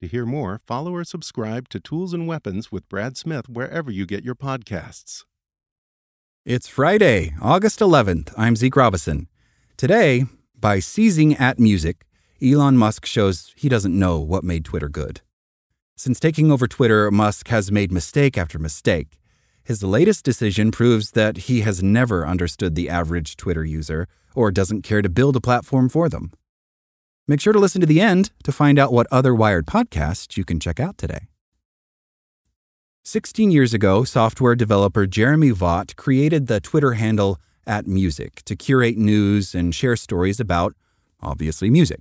To hear more, follow or subscribe to Tools and Weapons with Brad Smith wherever you get your podcasts. It's Friday, August 11th. I'm Zeke Robison. Today, by seizing at music, Elon Musk shows he doesn't know what made Twitter good. Since taking over Twitter, Musk has made mistake after mistake. His latest decision proves that he has never understood the average Twitter user or doesn't care to build a platform for them. Make sure to listen to the end to find out what other Wired podcasts you can check out today. 16 years ago, software developer Jeremy Vaught created the Twitter handle at music to curate news and share stories about, obviously, music.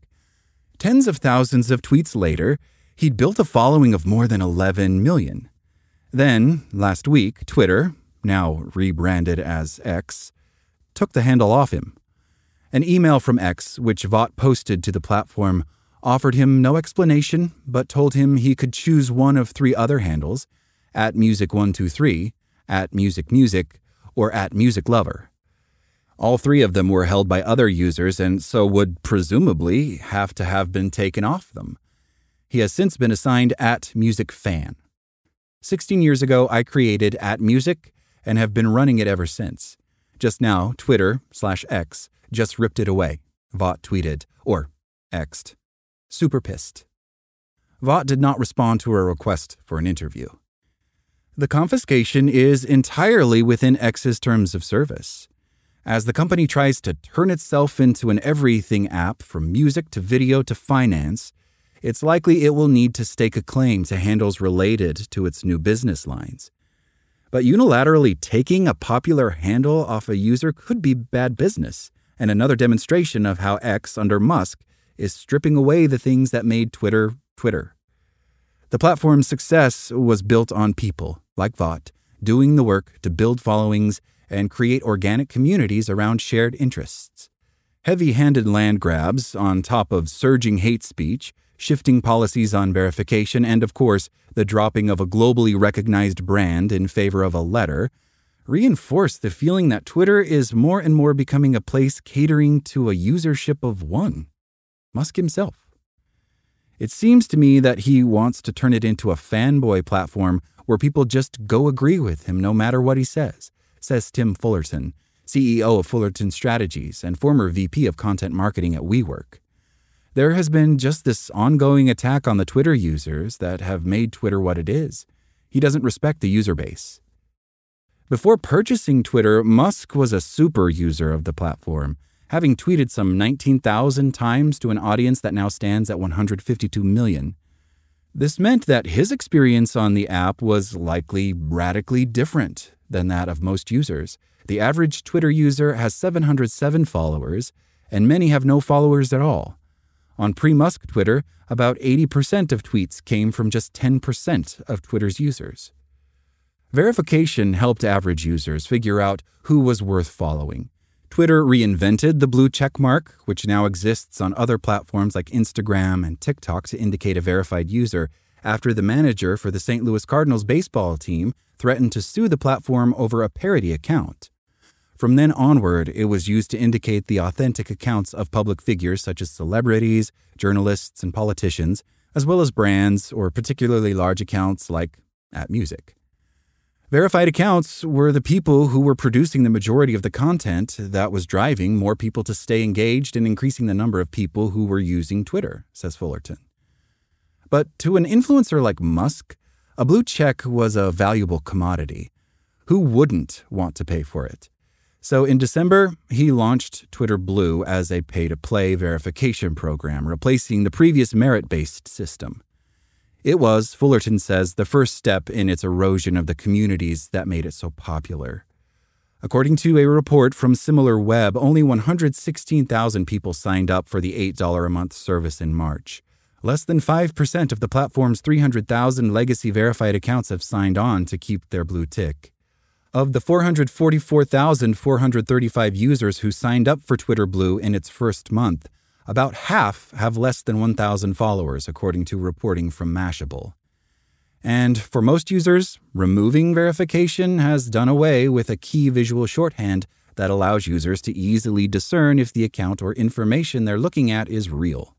Tens of thousands of tweets later, he'd built a following of more than 11 million. Then, last week, Twitter, now rebranded as X, took the handle off him. An email from X, which Vaught posted to the platform, offered him no explanation, but told him he could choose one of three other handles at music123, at music music, or at music lover. All three of them were held by other users and so would presumably have to have been taken off them. He has since been assigned at music fan. 16 years ago, I created at music and have been running it ever since. Just now, Twitter slash X just ripped it away. Vaught tweeted, or Xed. Super pissed. Vaught did not respond to a request for an interview. The confiscation is entirely within X's terms of service. As the company tries to turn itself into an everything app from music to video to finance, it's likely it will need to stake a claim to handles related to its new business lines. But unilaterally taking a popular handle off a user could be bad business, and another demonstration of how X under Musk is stripping away the things that made Twitter Twitter. The platform's success was built on people, like Vaught, doing the work to build followings and create organic communities around shared interests. Heavy handed land grabs, on top of surging hate speech, shifting policies on verification, and of course, the dropping of a globally recognized brand in favor of a letter, reinforce the feeling that Twitter is more and more becoming a place catering to a usership of one Musk himself. It seems to me that he wants to turn it into a fanboy platform where people just go agree with him no matter what he says, says Tim Fullerton, CEO of Fullerton Strategies and former VP of Content Marketing at WeWork. There has been just this ongoing attack on the Twitter users that have made Twitter what it is. He doesn't respect the user base. Before purchasing Twitter, Musk was a super user of the platform having tweeted some 19,000 times to an audience that now stands at 152 million. This meant that his experience on the app was likely radically different than that of most users. The average Twitter user has 707 followers, and many have no followers at all. On pre Musk Twitter, about 80% of tweets came from just 10% of Twitter's users. Verification helped average users figure out who was worth following. Twitter reinvented the blue check mark, which now exists on other platforms like Instagram and TikTok to indicate a verified user, after the manager for the St. Louis Cardinals baseball team threatened to sue the platform over a parody account. From then onward, it was used to indicate the authentic accounts of public figures such as celebrities, journalists, and politicians, as well as brands or particularly large accounts like at Music. Verified accounts were the people who were producing the majority of the content that was driving more people to stay engaged and increasing the number of people who were using Twitter, says Fullerton. But to an influencer like Musk, a blue check was a valuable commodity. Who wouldn't want to pay for it? So in December, he launched Twitter Blue as a pay to play verification program, replacing the previous merit based system. It was, Fullerton says, the first step in its erosion of the communities that made it so popular. According to a report from SimilarWeb, only 116,000 people signed up for the $8 a month service in March. Less than 5% of the platform's 300,000 legacy verified accounts have signed on to keep their blue tick. Of the 444,435 users who signed up for Twitter Blue in its first month, about half have less than 1,000 followers, according to reporting from Mashable. And for most users, removing verification has done away with a key visual shorthand that allows users to easily discern if the account or information they're looking at is real.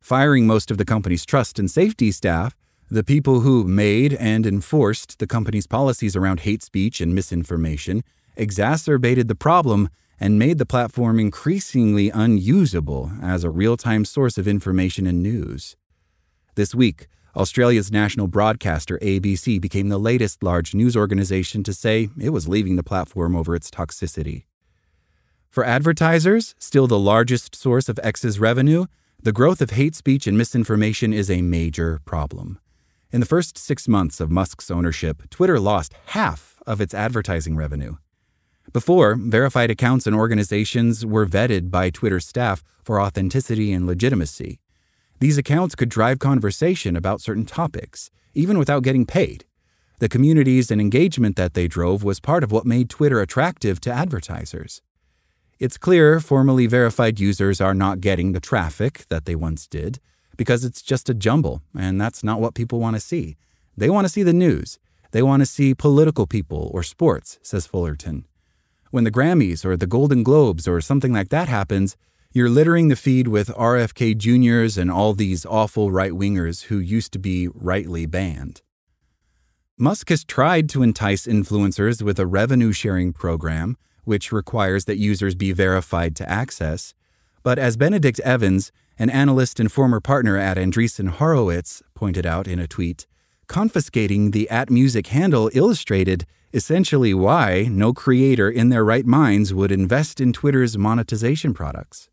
Firing most of the company's trust and safety staff, the people who made and enforced the company's policies around hate speech and misinformation, exacerbated the problem and made the platform increasingly unusable as a real time source of information and news. This week, Australia's national broadcaster ABC became the latest large news organization to say it was leaving the platform over its toxicity. For advertisers, still the largest source of X's revenue, the growth of hate speech and misinformation is a major problem. In the first six months of Musk's ownership, Twitter lost half of its advertising revenue. Before, verified accounts and organizations were vetted by Twitter staff for authenticity and legitimacy. These accounts could drive conversation about certain topics, even without getting paid. The communities and engagement that they drove was part of what made Twitter attractive to advertisers. It's clear formally verified users are not getting the traffic that they once did because it's just a jumble, and that's not what people want to see. They want to see the news. They want to see political people or sports, says Fullerton. When the Grammys or the Golden Globes or something like that happens, you're littering the feed with RFK Juniors and all these awful right wingers who used to be rightly banned. Musk has tried to entice influencers with a revenue sharing program, which requires that users be verified to access. But as Benedict Evans, an analyst and former partner at Andreessen Horowitz, pointed out in a tweet, confiscating the at music handle illustrated essentially why no creator in their right minds would invest in Twitter's monetization products.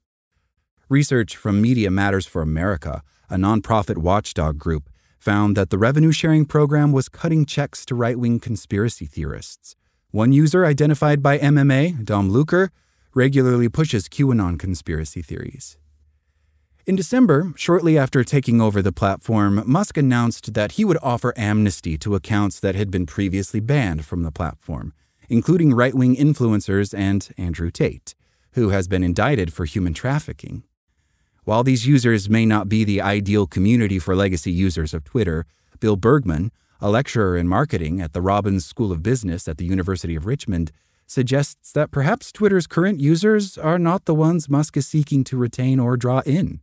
Research from Media Matters for America, a nonprofit watchdog group, found that the revenue sharing program was cutting checks to right wing conspiracy theorists. One user identified by MMA, Dom Lucre, regularly pushes QAnon conspiracy theories. In December, shortly after taking over the platform, Musk announced that he would offer amnesty to accounts that had been previously banned from the platform, including right wing influencers and Andrew Tate, who has been indicted for human trafficking. While these users may not be the ideal community for legacy users of Twitter, Bill Bergman, a lecturer in marketing at the Robins School of Business at the University of Richmond, suggests that perhaps Twitter's current users are not the ones Musk is seeking to retain or draw in.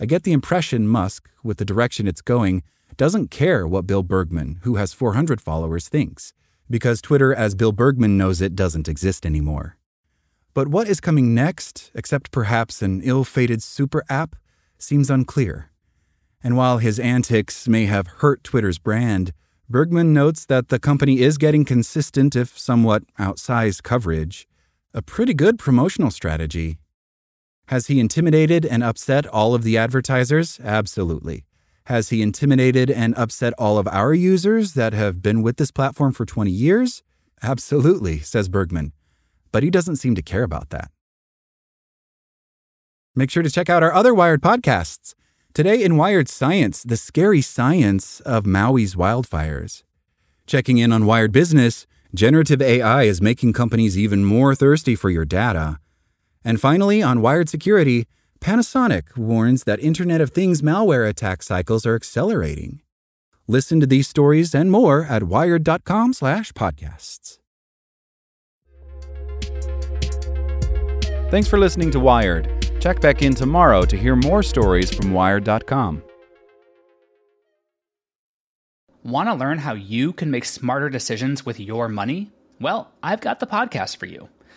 I get the impression Musk, with the direction it's going, doesn't care what Bill Bergman, who has 400 followers, thinks, because Twitter, as Bill Bergman knows it, doesn't exist anymore. But what is coming next, except perhaps an ill fated super app, seems unclear. And while his antics may have hurt Twitter's brand, Bergman notes that the company is getting consistent, if somewhat outsized coverage, a pretty good promotional strategy has he intimidated and upset all of the advertisers? Absolutely. Has he intimidated and upset all of our users that have been with this platform for 20 years? Absolutely, says Bergman. But he doesn't seem to care about that. Make sure to check out our other Wired podcasts. Today in Wired Science, the scary science of Maui's wildfires. Checking in on Wired Business, generative AI is making companies even more thirsty for your data. And finally, on Wired Security, Panasonic warns that Internet of Things malware attack cycles are accelerating. Listen to these stories and more at wired.com/podcasts. Thanks for listening to Wired. Check back in tomorrow to hear more stories from wired.com. Want to learn how you can make smarter decisions with your money? Well, I've got the podcast for you.